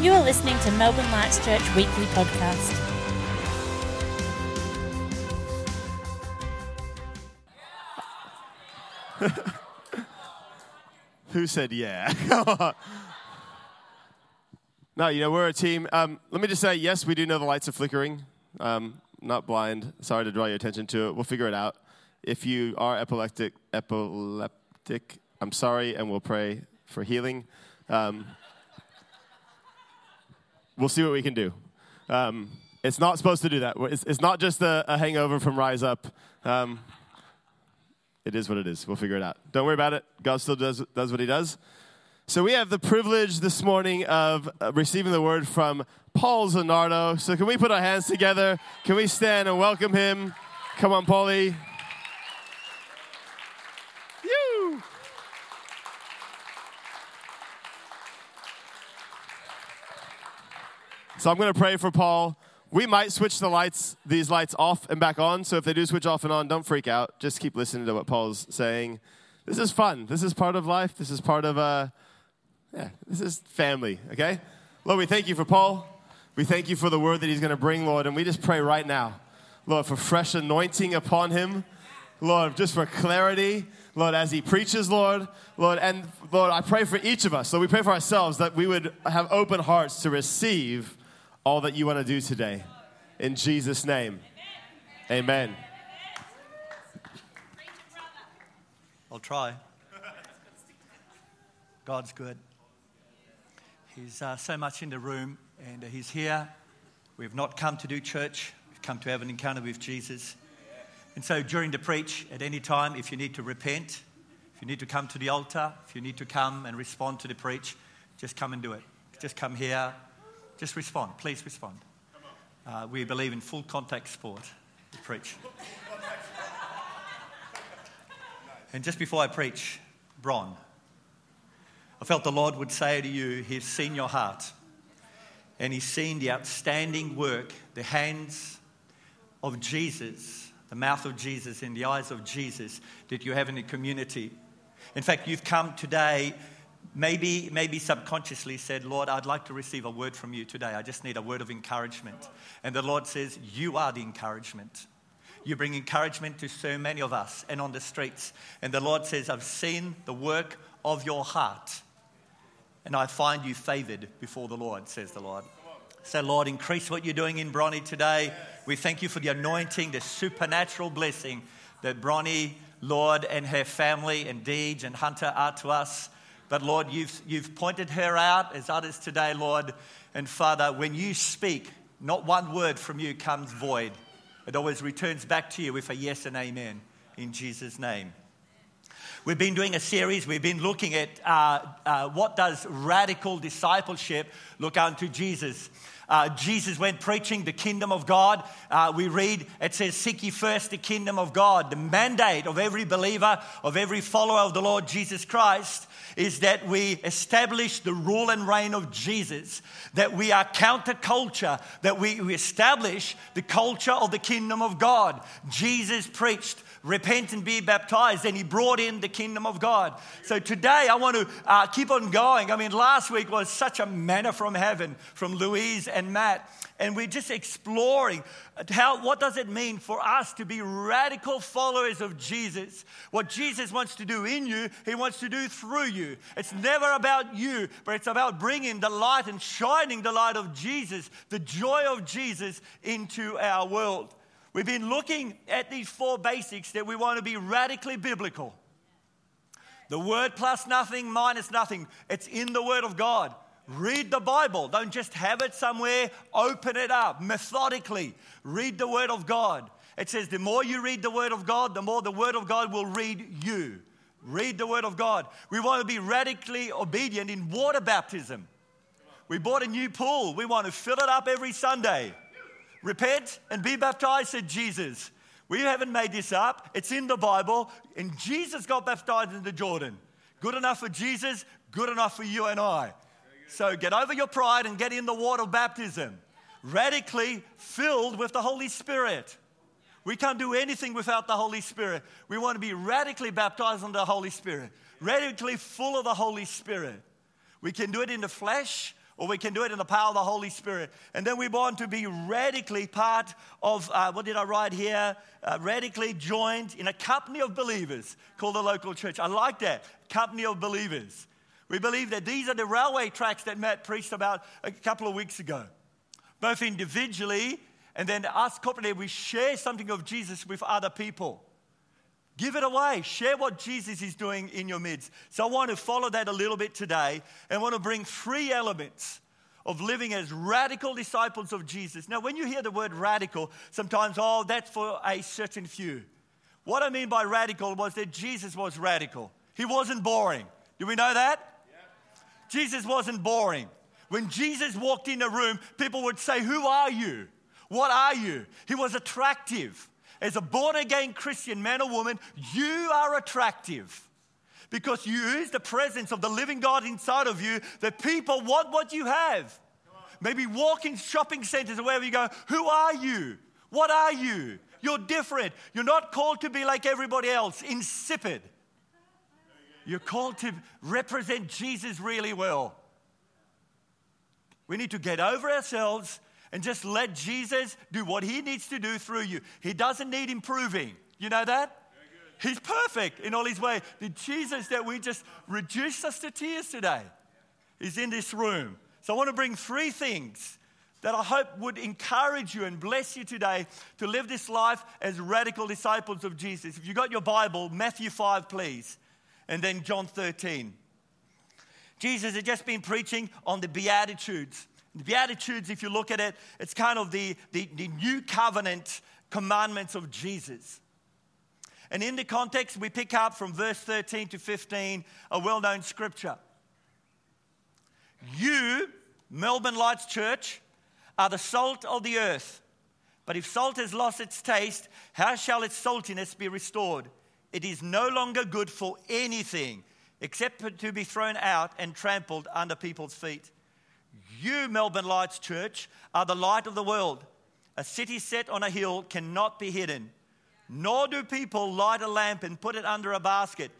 You are listening to Melbourne Lights Church Weekly Podcast. Who said yeah? no, you know, we're a team. Um, let me just say, yes, we do know the lights are flickering. Um, not blind. Sorry to draw your attention to it. We'll figure it out. If you are epileptic, epileptic, I'm sorry, and we'll pray for healing. Um, we'll see what we can do. Um, it's not supposed to do that. It's, it's not just a, a, hangover from Rise Up. Um, it is what it is. We'll figure it out. Don't worry about it. God still does, does what he does. So we have the privilege this morning of uh, receiving the word from Paul Zanardo. So can we put our hands together? Can we stand and welcome him? Come on, Paulie. You. So I'm going to pray for Paul we might switch the lights, these lights off and back on. So if they do switch off and on, don't freak out. Just keep listening to what Paul's saying. This is fun. This is part of life. This is part of, uh, yeah, this is family, okay? Lord, we thank you for Paul. We thank you for the word that he's going to bring, Lord. And we just pray right now, Lord, for fresh anointing upon him. Lord, just for clarity. Lord, as he preaches, Lord, Lord, and Lord, I pray for each of us. So we pray for ourselves that we would have open hearts to receive all that you want to do today. In Jesus' name, amen. I'll try. God's good. He's uh, so much in the room, and He's here. We've not come to do church, we've come to have an encounter with Jesus. And so during the preach, at any time, if you need to repent, if you need to come to the altar, if you need to come and respond to the preach, just come and do it. Just come here, just respond. Please respond. Uh, we believe in full contact sport. We preach. and just before I preach, Bron, I felt the Lord would say to you, He's seen your heart. And He's seen the outstanding work, the hands of Jesus, the mouth of Jesus, and the eyes of Jesus that you have in the community. In fact, you've come today maybe, maybe subconsciously said, Lord, I'd like to receive a word from you today. I just need a word of encouragement. And the Lord says, You are the encouragement. You bring encouragement to so many of us and on the streets. And the Lord says, I've seen the work of your heart. And I find you favored before the Lord, says the Lord. So, Lord, increase what you're doing in Bronny today. We thank you for the anointing, the supernatural blessing that Bronny, Lord, and her family and Deej and Hunter are to us. But Lord, you've, you've pointed her out as others today, Lord. And Father, when you speak, not one word from you comes void. It always returns back to you with a yes and amen in Jesus' name. We've been doing a series, we've been looking at uh, uh, what does radical discipleship look unto Jesus. Uh, Jesus went preaching the kingdom of God. Uh, we read, it says, Seek ye first the kingdom of God. The mandate of every believer, of every follower of the Lord Jesus Christ, is that we establish the rule and reign of Jesus, that we are counterculture, that we, establish the culture of the kingdom of God. Jesus preached repent and be baptized. And he brought in the kingdom of God. So today I want to uh, keep on going. I mean, last week was such a manna from heaven from Louise and Matt. And we're just exploring how, what does it mean for us to be radical followers of Jesus? What Jesus wants to do in you, he wants to do through you. It's never about you, but it's about bringing the light and shining the light of Jesus, the joy of Jesus into our world. We've been looking at these four basics that we want to be radically biblical. The word plus nothing, minus nothing. It's in the word of God. Read the Bible. Don't just have it somewhere, open it up methodically. Read the word of God. It says the more you read the word of God, the more the word of God will read you. Read the word of God. We want to be radically obedient in water baptism. We bought a new pool. We want to fill it up every Sunday. Repent and be baptized, said Jesus. We haven't made this up. It's in the Bible. And Jesus got baptized in the Jordan. Good enough for Jesus, good enough for you and I. So get over your pride and get in the water of baptism. Radically filled with the Holy Spirit. We can't do anything without the Holy Spirit. We want to be radically baptized in the Holy Spirit, radically full of the Holy Spirit. We can do it in the flesh or we can do it in the power of the Holy Spirit. And then we want to be radically part of, uh, what did I write here? Uh, radically joined in a company of believers called the local church. I like that, company of believers. We believe that these are the railway tracks that Matt preached about a couple of weeks ago. Both individually and then us corporately, we share something of Jesus with other people. Give it away. Share what Jesus is doing in your midst. So I want to follow that a little bit today and want to bring three elements of living as radical disciples of Jesus. Now, when you hear the word radical, sometimes, oh, that's for a certain few. What I mean by radical was that Jesus was radical. He wasn't boring. Do we know that? Yeah. Jesus wasn't boring. When Jesus walked in a room, people would say, Who are you? What are you? He was attractive. As a born again Christian man or woman, you are attractive because you use the presence of the living God inside of you that people want what you have. Maybe walk in shopping centers or wherever you go. Who are you? What are you? You're different. You're not called to be like everybody else, insipid. You're called to represent Jesus really well. We need to get over ourselves and just let Jesus do what he needs to do through you. He doesn't need improving. You know that? He's perfect in all his way. The Jesus that we just reduced us to tears today is in this room. So I want to bring three things that I hope would encourage you and bless you today to live this life as radical disciples of Jesus. If you got your Bible, Matthew 5, please, and then John 13. Jesus had just been preaching on the Beatitudes. The Beatitudes, if you look at it, it's kind of the, the, the new covenant commandments of Jesus. And in the context, we pick up from verse 13 to 15 a well known scripture. You, Melbourne Lights Church, are the salt of the earth. But if salt has lost its taste, how shall its saltiness be restored? It is no longer good for anything except to be thrown out and trampled under people's feet. You, Melbourne Lights Church, are the light of the world. A city set on a hill cannot be hidden. Nor do people light a lamp and put it under a basket,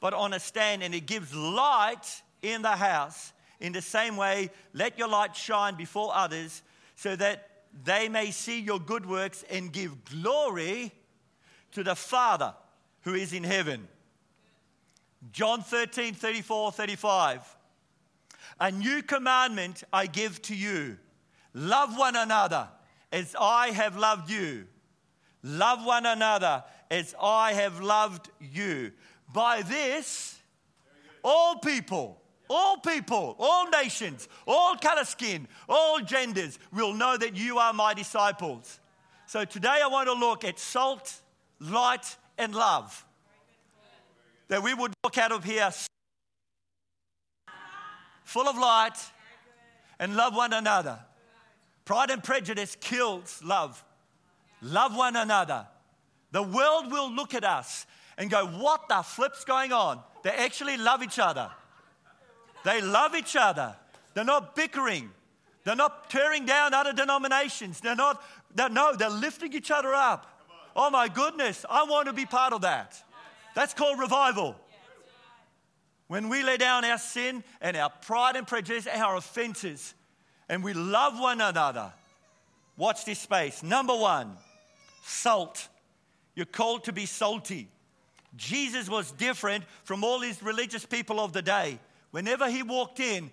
but on a stand, and it gives light in the house. In the same way, let your light shine before others so that they may see your good works and give glory to the Father who is in heaven. John 13, 34, 35. A new commandment I give to you love one another as I have loved you. Love one another as I have loved you. By this, all people, all people, all nations, all color skin, all genders will know that you are my disciples. So today I want to look at salt, light, and love. That we would walk out of here full of light, and love one another. Pride and prejudice kills love. Love one another. The world will look at us and go, What the flip's going on? They actually love each other. They love each other. They're not bickering. They're not tearing down other denominations. They're not, they're, no, they're lifting each other up. Oh my goodness, I want to be part of that. That's called revival. When we lay down our sin and our pride and prejudice and our offenses and we love one another, watch this space. Number one, salt. You're called to be salty. Jesus was different from all these religious people of the day. Whenever he walked in,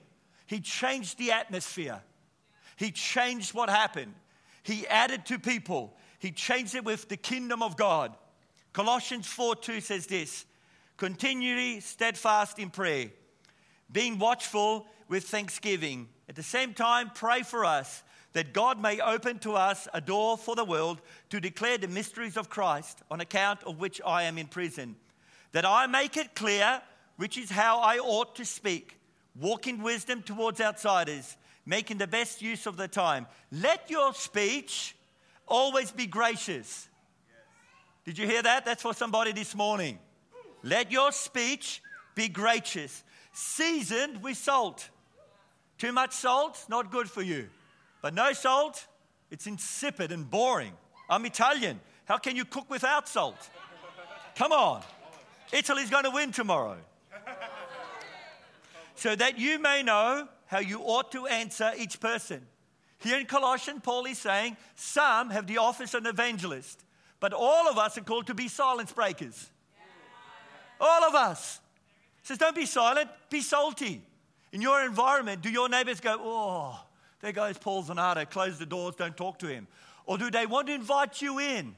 he changed the atmosphere. He changed what happened. He added to people. He changed it with the kingdom of God. Colossians 4 2 says this continually steadfast in prayer, being watchful with thanksgiving. At the same time, pray for us that God may open to us a door for the world to declare the mysteries of Christ, on account of which I am in prison, that I make it clear which is how I ought to speak, walk in wisdom towards outsiders, making the best use of the time. Let your speech always be gracious. Did you hear that? That's for somebody this morning. Let your speech be gracious, seasoned with salt. Too much salt, not good for you. But no salt, it's insipid and boring. I'm Italian. How can you cook without salt? Come on. Italy's going to win tomorrow. So that you may know how you ought to answer each person. Here in Colossians, Paul is saying some have the office of an evangelist, but all of us are called to be silence breakers. All of us. He says, don't be silent, be salty. In your environment, do your neighbors go, oh, there goes Paul Zanardo, close the doors, don't talk to him? Or do they want to invite you in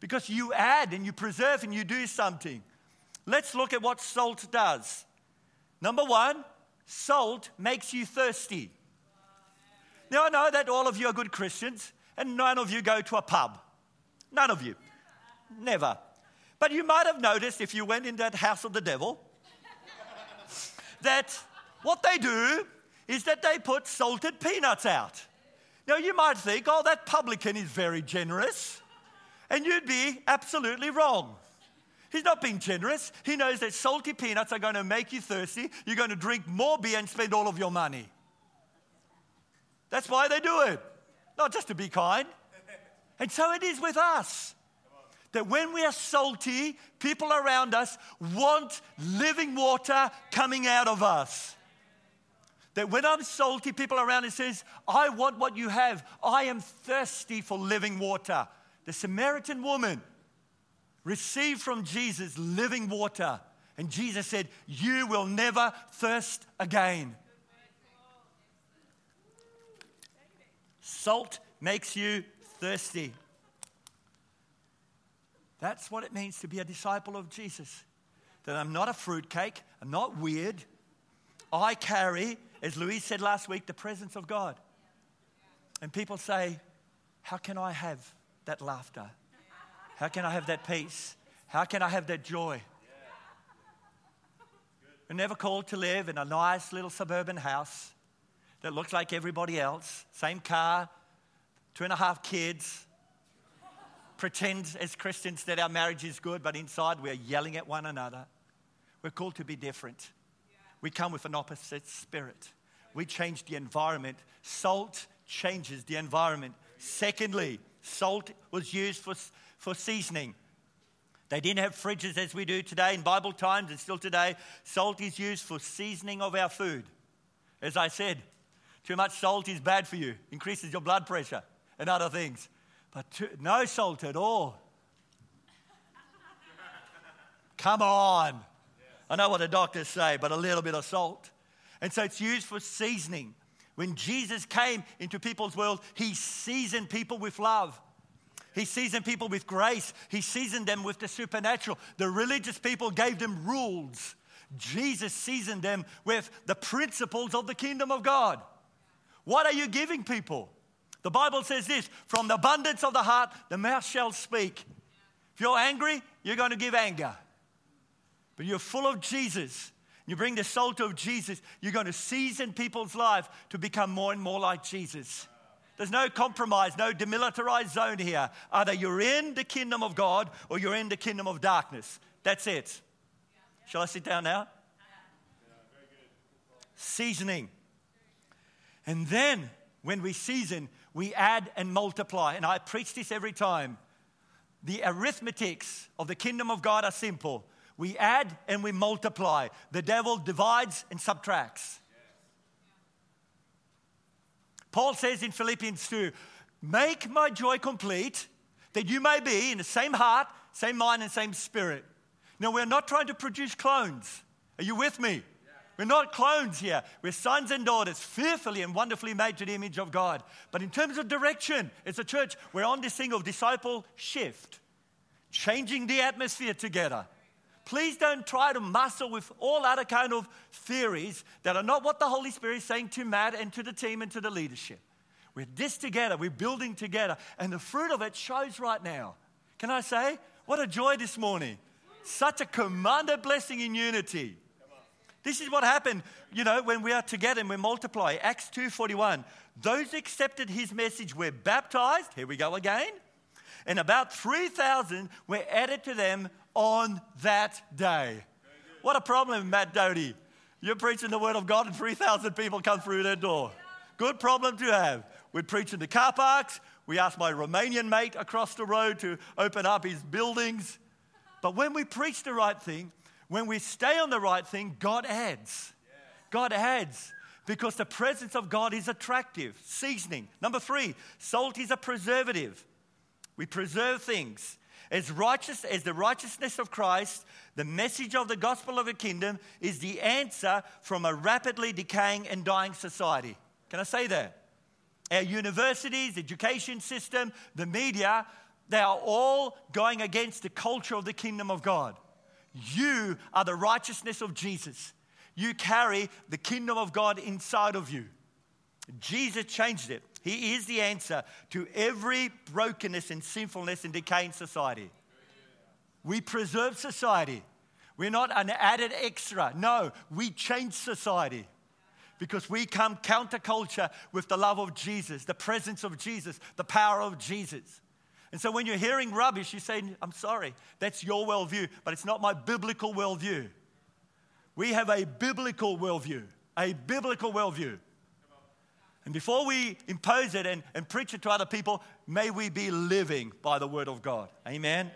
because you add and you preserve and you do something? Let's look at what salt does. Number one, salt makes you thirsty. Now, I know that all of you are good Christians and none of you go to a pub. None of you. Never. But you might have noticed if you went in that house of the devil that what they do is that they put salted peanuts out. Now, you might think, oh, that publican is very generous. And you'd be absolutely wrong. He's not being generous. He knows that salty peanuts are going to make you thirsty. You're going to drink more beer and spend all of your money. That's why they do it, not just to be kind. And so it is with us. That when we are salty, people around us want living water coming out of us. That when I'm salty, people around us says, I want what you have. I am thirsty for living water. The Samaritan woman received from Jesus living water. And Jesus said, You will never thirst again. Salt makes you thirsty. That's what it means to be a disciple of Jesus. That I'm not a fruitcake, I'm not weird. I carry, as Louise said last week, the presence of God. And people say, How can I have that laughter? How can I have that peace? How can I have that joy? We're never called to live in a nice little suburban house that looks like everybody else, same car, two and a half kids, pretend as Christians that our marriage is good, but inside we're yelling at one another. We're called to be different. We come with an opposite spirit. We change the environment. Salt changes the environment. Secondly, salt was used for, for seasoning. They didn't have fridges as we do today in Bible times and still today. Salt is used for seasoning of our food. As I said, too much salt is bad for you, increases your blood pressure and other things. But too, no salt at all. Come on. I know what the doctors say, but a little bit of salt. And so it's used for seasoning. When Jesus came into people's world, he seasoned people with love. He seasoned people with grace. He seasoned them with the supernatural. The religious people gave them rules. Jesus seasoned them with the principles of the kingdom of God. What are you giving people? The Bible says this from the abundance of the heart, the mouth shall speak. If you're angry, you're going to give anger. But you're full of Jesus. You bring the salt of Jesus, you're going to season people's life to become more and more like Jesus. There's no compromise, no demilitarized zone here. Either you're in the kingdom of God or you're in the kingdom of darkness. That's it. Shall I sit down now? Seasoning. And then when we season, we add and multiply. And I preach this every time. The arithmetics of the kingdom of God are simple. We add and we multiply. The devil divides and subtracts. Paul says in Philippians 2 Make my joy complete, that you may be in the same heart, same mind, and same spirit. Now, we're not trying to produce clones. Are you with me? We're not clones here. We're sons and daughters, fearfully and wonderfully made to the image of God. But in terms of direction, as a church, we're on this thing of disciple shift, changing the atmosphere together. Please don't try to muscle with all other kind of theories that are not what the Holy Spirit is saying to Matt and to the team and to the leadership. We're this together, we're building together, and the fruit of it shows right now. Can I say, what a joy this morning! Such a commanded blessing in unity. This is what happened, you know, when we are together and we multiply. Acts 2:41. Those accepted his message were baptized. Here we go again. And about 3,000 were added to them on that day. What a problem, Matt Doty. You're preaching the word of God and 3,000 people come through that door. Good problem to have. We'd preach in the car parks. We asked my Romanian mate across the road to open up his buildings. But when we preach the right thing, when we stay on the right thing, God adds. God adds. because the presence of God is attractive, seasoning. Number three, salt is a preservative. We preserve things. As righteous as the righteousness of Christ, the message of the gospel of the kingdom is the answer from a rapidly decaying and dying society. Can I say that? Our universities, education system, the media, they are all going against the culture of the kingdom of God. You are the righteousness of Jesus. You carry the kingdom of God inside of you. Jesus changed it. He is the answer to every brokenness and sinfulness and decay in society. We preserve society. We're not an added extra. No, we change society because we come counterculture with the love of Jesus, the presence of Jesus, the power of Jesus. And so when you're hearing rubbish, you say, I'm sorry, that's your worldview, but it's not my biblical worldview. We have a biblical worldview, a biblical worldview. And before we impose it and, and preach it to other people, may we be living by the word of God. Amen.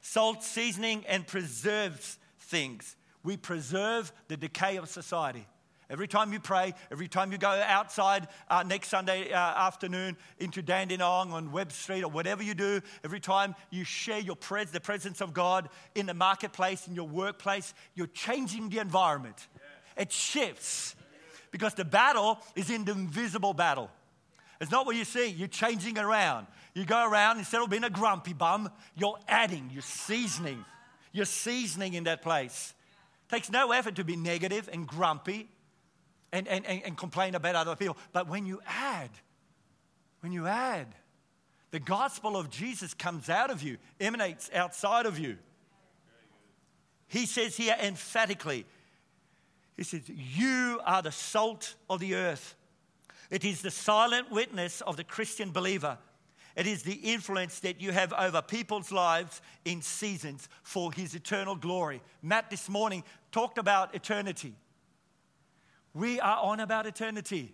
Salt, seasoning, and preserves things. We preserve the decay of society. Every time you pray, every time you go outside uh, next Sunday uh, afternoon into Dandenong on Webb Street or whatever you do, every time you share your pres- the presence of God in the marketplace, in your workplace, you're changing the environment. It shifts because the battle is in the invisible battle. It's not what you see, you're changing around. You go around, instead of being a grumpy bum, you're adding, you're seasoning. You're seasoning in that place. It takes no effort to be negative and grumpy and, and, and, and complain about other people. But when you add, when you add, the gospel of Jesus comes out of you, emanates outside of you. He says here emphatically, He says, You are the salt of the earth. It is the silent witness of the Christian believer. It is the influence that you have over people's lives in seasons for His eternal glory. Matt this morning talked about eternity. We are on about eternity.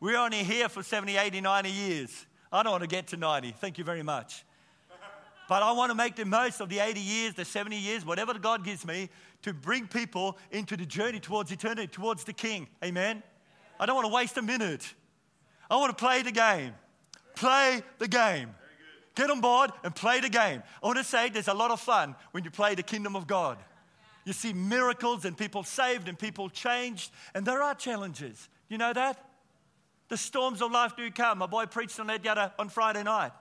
We're only here for 70, 80, 90 years. I don't want to get to 90. Thank you very much. But I want to make the most of the 80 years, the 70 years, whatever God gives me, to bring people into the journey towards eternity, towards the King. Amen? I don't want to waste a minute. I want to play the game. Play the game. Get on board and play the game. I want to say there's a lot of fun when you play the kingdom of God. You see miracles and people saved and people changed, and there are challenges. You know that? The storms of life do come. My boy preached on that on Friday night.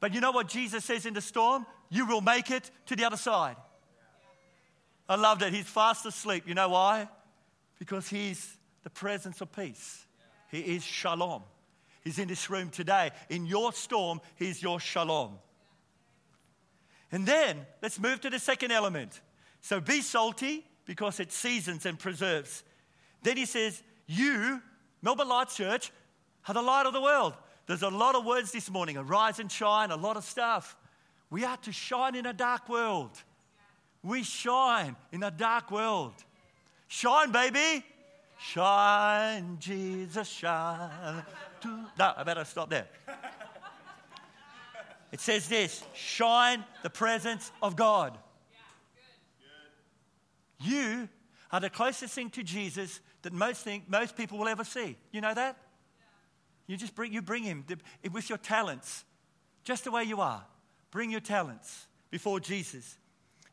But you know what Jesus says in the storm? You will make it to the other side. I loved it. He's fast asleep. You know why? Because he's the presence of peace. He is shalom. He's in this room today. In your storm, he's your shalom. And then let's move to the second element. So be salty because it seasons and preserves. Then he says, You, Melbourne Light Church, are the light of the world. There's a lot of words this morning arise and shine, a lot of stuff. We are to shine in a dark world. We shine in a dark world. Shine, baby. Shine, Jesus, shine. No, I better stop there. It says this shine the presence of God. You are the closest thing to Jesus that most, most people will ever see. You know that? You just bring, you bring him with your talents, just the way you are. Bring your talents before Jesus.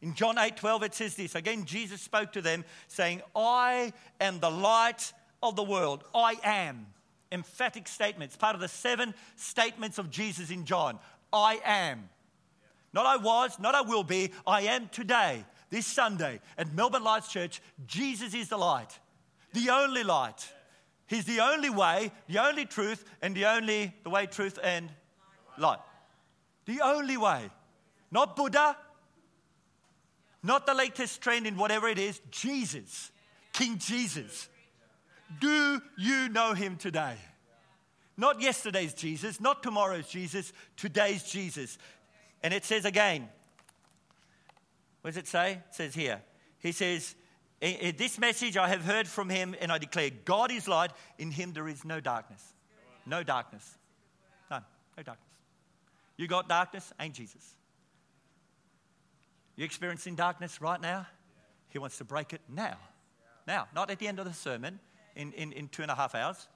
In John 8 12, it says this. Again, Jesus spoke to them, saying, I am the light of the world. I am. Emphatic statements, part of the seven statements of Jesus in John. I am. Not I was, not I will be, I am today this Sunday at Melbourne Lights Church, Jesus is the light, the only light. He's the only way, the only truth, and the only the way, truth, and light. The only way. Not Buddha, not the latest trend in whatever it is, Jesus, King Jesus. Do you know him today? Not yesterday's Jesus, not tomorrow's Jesus, today's Jesus. And it says again, what does it say? It says here. He says, in this message I have heard from him, and I declare, God is light, in him there is no darkness. No darkness. None. No darkness. You got darkness, ain't Jesus. You experiencing darkness right now? He wants to break it now. Now, not at the end of the sermon. in, in, in two and a half hours?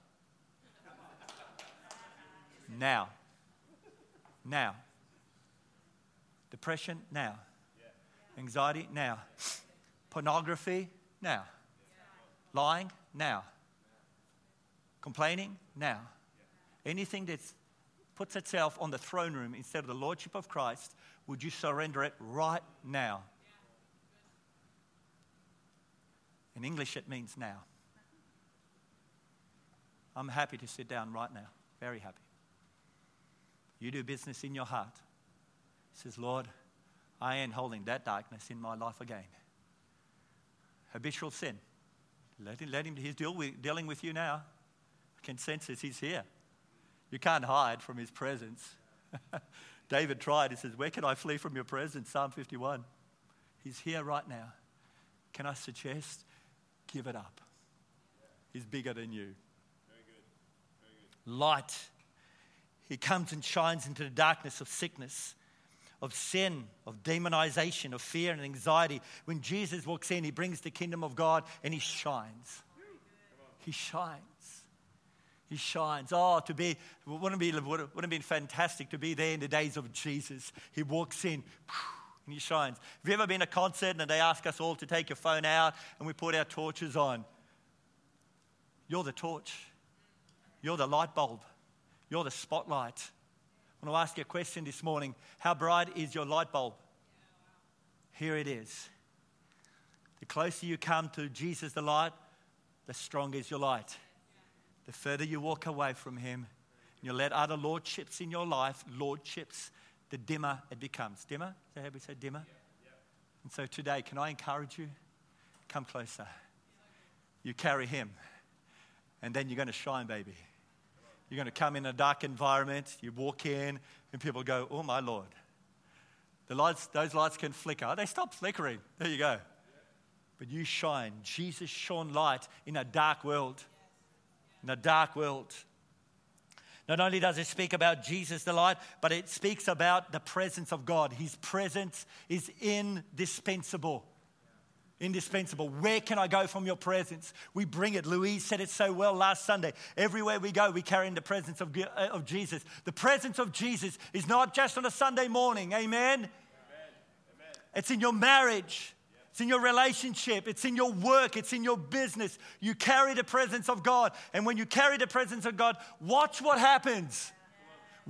Now. Now. Depression? Now. Anxiety? Now. Pornography? Now. Lying? Now. Complaining? Now. Anything that puts itself on the throne room instead of the Lordship of Christ, would you surrender it right now? In English, it means now. I'm happy to sit down right now. Very happy. You do business in your heart. He says, Lord, I ain't holding that darkness in my life again. Habitual sin. Let him, let him he's deal with, dealing with you now. I can sense it, he's here. You can't hide from his presence. David tried. He says, Where can I flee from your presence? Psalm 51. He's here right now. Can I suggest give it up? He's bigger than you. Very good. Very good. Light. He comes and shines into the darkness of sickness, of sin, of demonization, of fear and anxiety. When Jesus walks in, he brings the kingdom of God and he shines. He shines. He shines. Oh, to be, wouldn't it, be, wouldn't it been fantastic to be there in the days of Jesus? He walks in and he shines. Have you ever been a concert and they ask us all to take your phone out and we put our torches on? You're the torch. You're the light bulb. You're the spotlight. I want to ask you a question this morning. How bright is your light bulb? Here it is. The closer you come to Jesus the light, the stronger is your light. The further you walk away from Him, and you let other lordships in your life, lordships, the dimmer it becomes. Dimmer? Is that how we say dimmer? And so today, can I encourage you? Come closer. You carry Him, and then you're going to shine, baby. You're going to come in a dark environment, you walk in, and people go, Oh, my Lord. The lights, those lights can flicker. They stop flickering. There you go. But you shine. Jesus shone light in a dark world. In a dark world. Not only does it speak about Jesus the light, but it speaks about the presence of God. His presence is indispensable indispensable. Where can I go from your presence? We bring it. Louise said it so well last Sunday. Everywhere we go, we carry in the presence of, uh, of Jesus. The presence of Jesus is not just on a Sunday morning. Amen? Amen. Amen. It's in your marriage. It's in your relationship. It's in your work. It's in your business. You carry the presence of God. And when you carry the presence of God, watch what happens.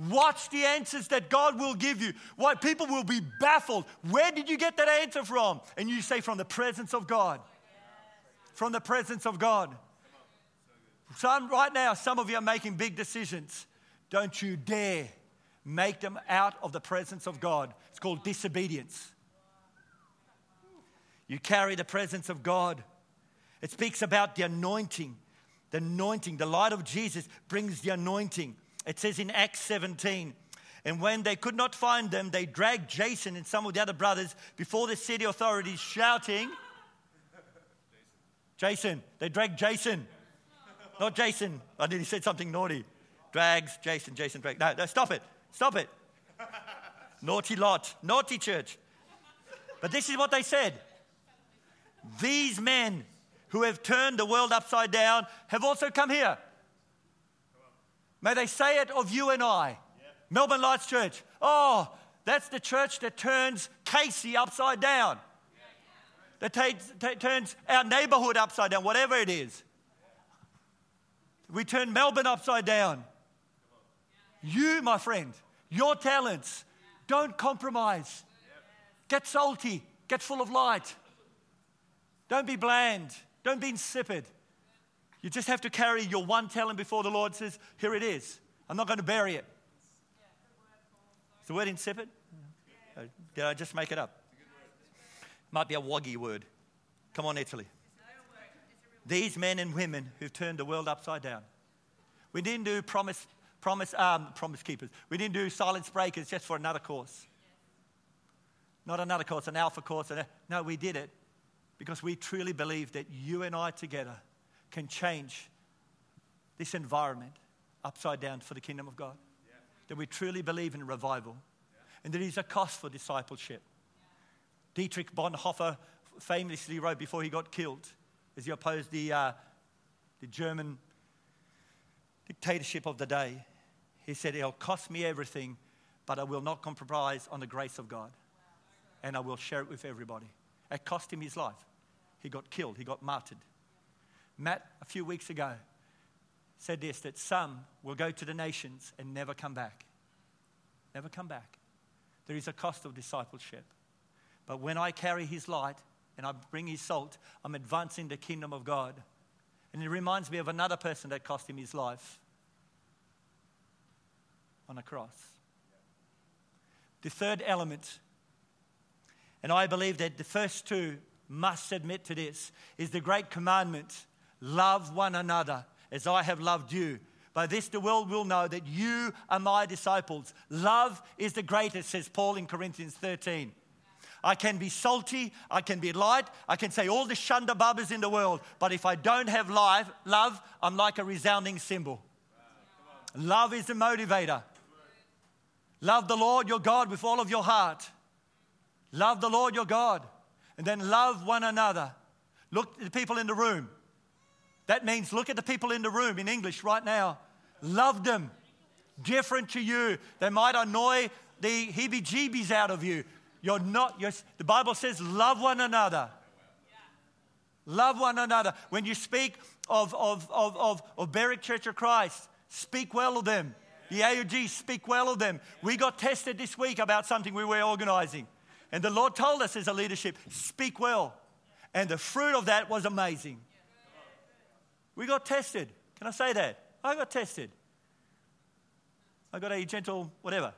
Watch the answers that God will give you. Why people will be baffled. Where did you get that answer from? And you say, From the presence of God. From the presence of God. Some, right now, some of you are making big decisions. Don't you dare make them out of the presence of God. It's called disobedience. You carry the presence of God. It speaks about the anointing. The anointing, the light of Jesus brings the anointing. It says in Acts 17, and when they could not find them, they dragged Jason and some of the other brothers before the city authorities, shouting, Jason. They dragged Jason. Not Jason. I nearly said something naughty. Drags, Jason, Jason, drag. No, no, stop it. Stop it. naughty lot. Naughty church. But this is what they said. These men who have turned the world upside down have also come here. May they say it of you and I. Melbourne Lights Church. Oh, that's the church that turns Casey upside down. That takes, t- turns our neighborhood upside down, whatever it is. We turn Melbourne upside down. You, my friend, your talents, don't compromise. Get salty, get full of light. Don't be bland, don't be insipid. You just have to carry your one talent before the Lord says, Here it is. I'm not going to bury it. Is the word insipid? Uh, did I just make it up? Might be a woggy word. Come on, Italy. These men and women who've turned the world upside down. We didn't do promise, promise, um, promise keepers. We didn't do silence breakers just for another course. Not another course, an alpha course. No, we did it because we truly believe that you and I together can change this environment upside down for the kingdom of God. Yeah. That we truly believe in revival. Yeah. And there is a cost for discipleship. Yeah. Dietrich Bonhoeffer famously wrote before he got killed, as he opposed the, uh, the German dictatorship of the day. He said, It'll cost me everything, but I will not compromise on the grace of God. And I will share it with everybody. It cost him his life. He got killed, he got martyred. Matt, a few weeks ago, said this that some will go to the nations and never come back. Never come back. There is a cost of discipleship. But when I carry his light and I bring his salt, I'm advancing the kingdom of God. And it reminds me of another person that cost him his life on a cross. The third element, and I believe that the first two must admit to this, is the great commandment love one another as I have loved you. By this, the world will know that you are my disciples. Love is the greatest, says Paul in Corinthians 13. I can be salty, I can be light, I can say all the shunda babbas in the world, but if I don't have life, love, I'm like a resounding cymbal. Love is the motivator. Love the Lord your God with all of your heart. Love the Lord your God. And then love one another. Look at the people in the room. That means look at the people in the room in English right now. Love them. Different to you. They might annoy the heebie jeebies out of you. You're not, you're, the Bible says, love one another. Love one another. When you speak of, of, of, of, of Berwick Church of Christ, speak well of them. The AOG, speak well of them. We got tested this week about something we were organizing. And the Lord told us as a leadership, speak well. And the fruit of that was amazing. We got tested. Can I say that? I got tested. I got a gentle whatever.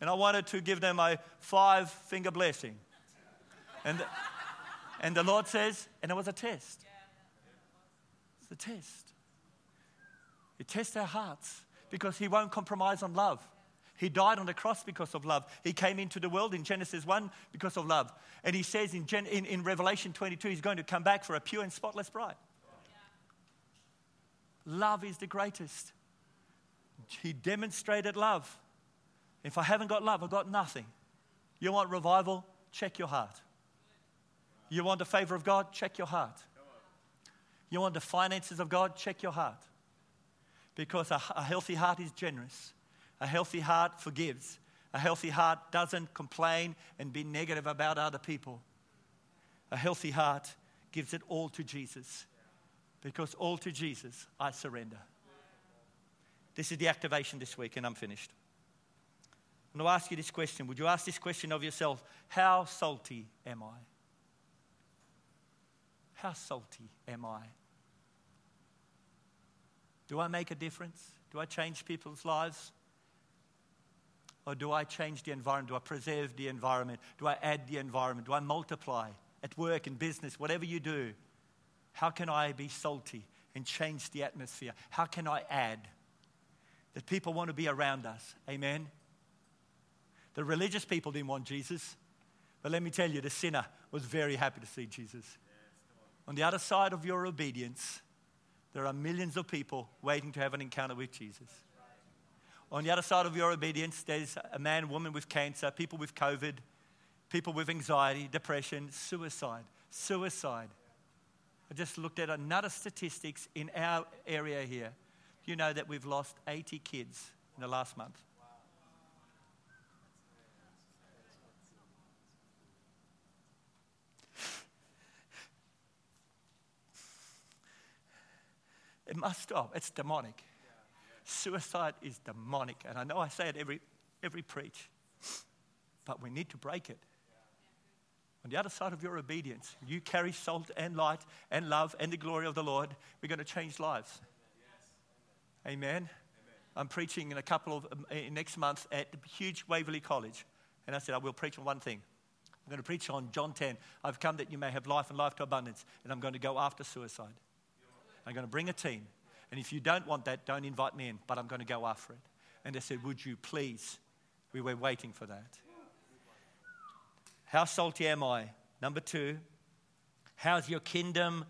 And I wanted to give them a five finger blessing. And, and the Lord says, and it was a test. It's a test. He tests our hearts because He won't compromise on love. He died on the cross because of love. He came into the world in Genesis 1 because of love. And He says in, Gen- in, in Revelation 22, He's going to come back for a pure and spotless bride. Love is the greatest. He demonstrated love. If I haven't got love, I've got nothing. You want revival? Check your heart. You want the favor of God? Check your heart. You want the finances of God? Check your heart. Because a, a healthy heart is generous, a healthy heart forgives, a healthy heart doesn't complain and be negative about other people. A healthy heart gives it all to Jesus. Because all to Jesus I surrender. This is the activation this week, and I'm finished. I'm going to ask you this question. Would you ask this question of yourself? How salty am I? How salty am I? Do I make a difference? Do I change people's lives? Or do I change the environment? Do I preserve the environment? Do I add the environment? Do I multiply at work, in business, whatever you do? How can I be salty and change the atmosphere? How can I add that people want to be around us? Amen. The religious people didn't want Jesus. But let me tell you, the sinner was very happy to see Jesus. On the other side of your obedience, there are millions of people waiting to have an encounter with Jesus. On the other side of your obedience, there's a man, woman with cancer, people with COVID, people with anxiety, depression, suicide. Suicide. I just looked at another statistics in our area here. You know that we've lost 80 kids in the last month. It must stop. It's demonic. Suicide is demonic. And I know I say it every, every preach, but we need to break it. On the other side of your obedience, you carry salt and light and love and the glory of the Lord. We're going to change lives. Amen. Amen. I'm preaching in a couple of um, next month at the huge Waverley College, and I said I will preach on one thing. I'm going to preach on John 10. I've come that you may have life and life to abundance, and I'm going to go after suicide. I'm going to bring a team. And if you don't want that, don't invite me in, but I'm going to go after it. And they said, Would you please? We were waiting for that. How salty am I? Number two, how's your kingdom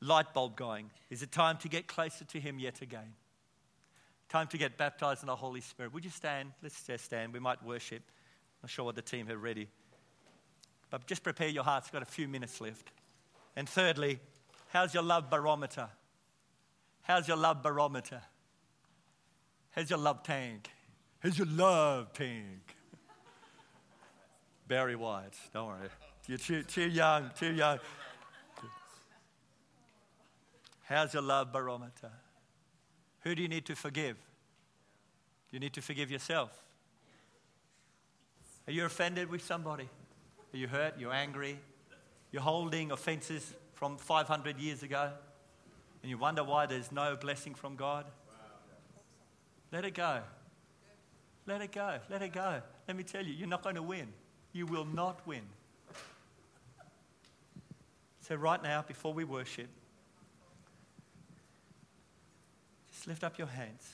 light bulb going? Is it time to get closer to Him yet again? Time to get baptized in the Holy Spirit. Would you stand? Let's just stand. We might worship. I'm not sure what the team have ready. But just prepare your hearts. You've got a few minutes left. And thirdly, How's your love barometer? How's your love barometer? How's your love tank? How's your love tank? Barry White, don't worry. You're too, too young, too young. How's your love barometer? Who do you need to forgive? You need to forgive yourself? Are you offended with somebody? Are you hurt? You're angry? You're holding offenses from 500 years ago? And you wonder why there's no blessing from God? Let it go. Let it go. Let it go. Let me tell you, you're not going to win. You will not win. So, right now, before we worship, just lift up your hands.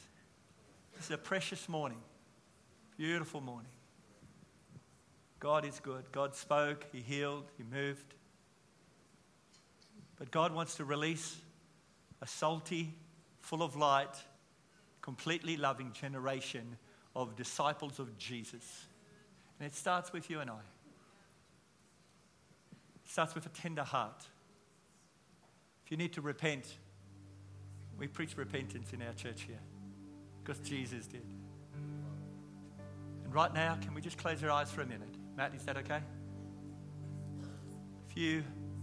This is a precious morning, beautiful morning. God is good. God spoke, He healed, He moved. But God wants to release a salty, full of light, completely loving generation of disciples of Jesus. And it starts with you and I. It starts with a tender heart. If you need to repent, we preach repentance in our church here because Jesus did. And right now, can we just close our eyes for a minute? Matt, is that okay? If you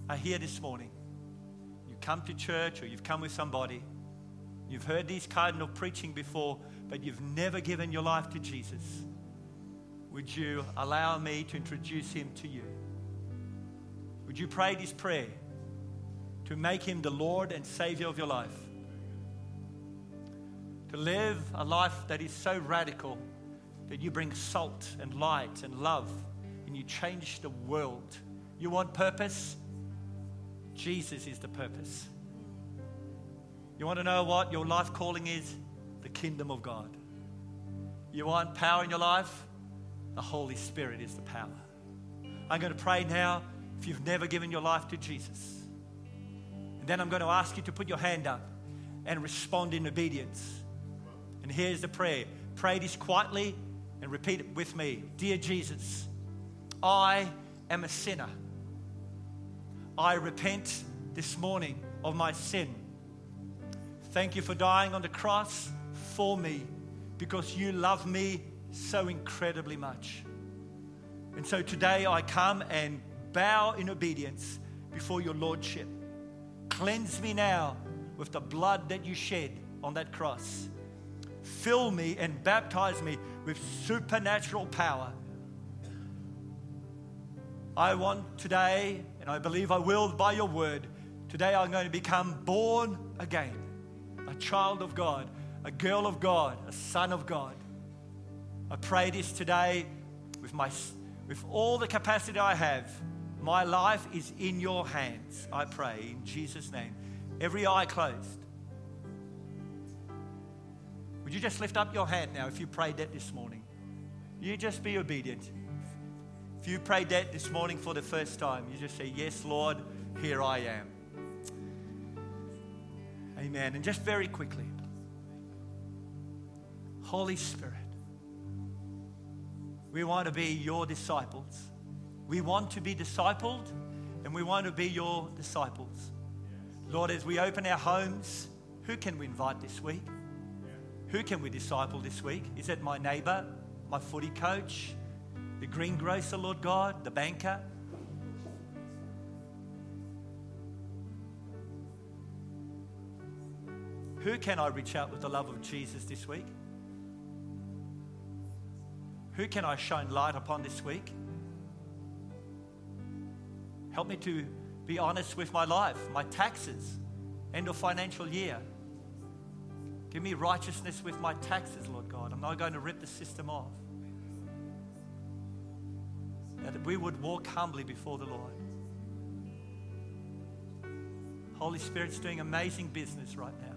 are here this morning, you come to church or you've come with somebody, you've heard these cardinal preaching before, but you've never given your life to Jesus, would you allow me to introduce him to you? Would you pray this prayer to make him the Lord and Savior of your life? To live a life that is so radical that you bring salt and light and love and you change the world. You want purpose? Jesus is the purpose. You want to know what your life calling is? The kingdom of God. You want power in your life? The Holy Spirit is the power. I'm going to pray now if you've never given your life to Jesus. And then I'm going to ask you to put your hand up and respond in obedience. And here's the prayer pray this quietly and repeat it with me Dear Jesus, I am a sinner. I repent this morning of my sin. Thank you for dying on the cross for me because you love me so incredibly much. And so today I come and bow in obedience before your Lordship. Cleanse me now with the blood that you shed on that cross. Fill me and baptize me with supernatural power. I want today, and I believe I will by your word, today I'm going to become born again, a child of God, a girl of God, a son of God. I pray this today with, my, with all the capacity I have. My life is in your hands, I pray, in Jesus' name. Every eye closed. Would you just lift up your hand now if you prayed that this morning? You just be obedient. If you prayed that this morning for the first time, you just say, Yes, Lord, here I am. Amen. And just very quickly, Holy Spirit, we want to be your disciples. We want to be discipled and we want to be your disciples. Lord, as we open our homes, who can we invite this week? Who can we disciple this week? Is it my neighbor, my footy coach, the greengrocer, Lord God, the banker? Who can I reach out with the love of Jesus this week? Who can I shine light upon this week? Help me to be honest with my life, my taxes, end of financial year. Give me righteousness with my taxes, Lord God. I'm not going to rip the system off. That we would walk humbly before the Lord. Holy Spirit's doing amazing business right now.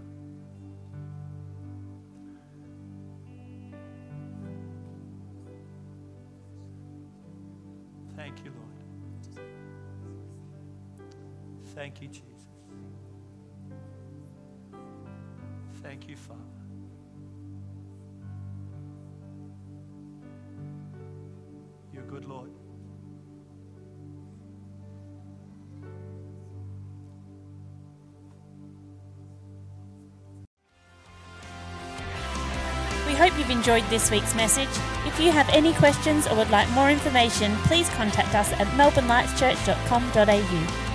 Enjoyed this week's message. If you have any questions or would like more information, please contact us at melbournelightschurch.com.au.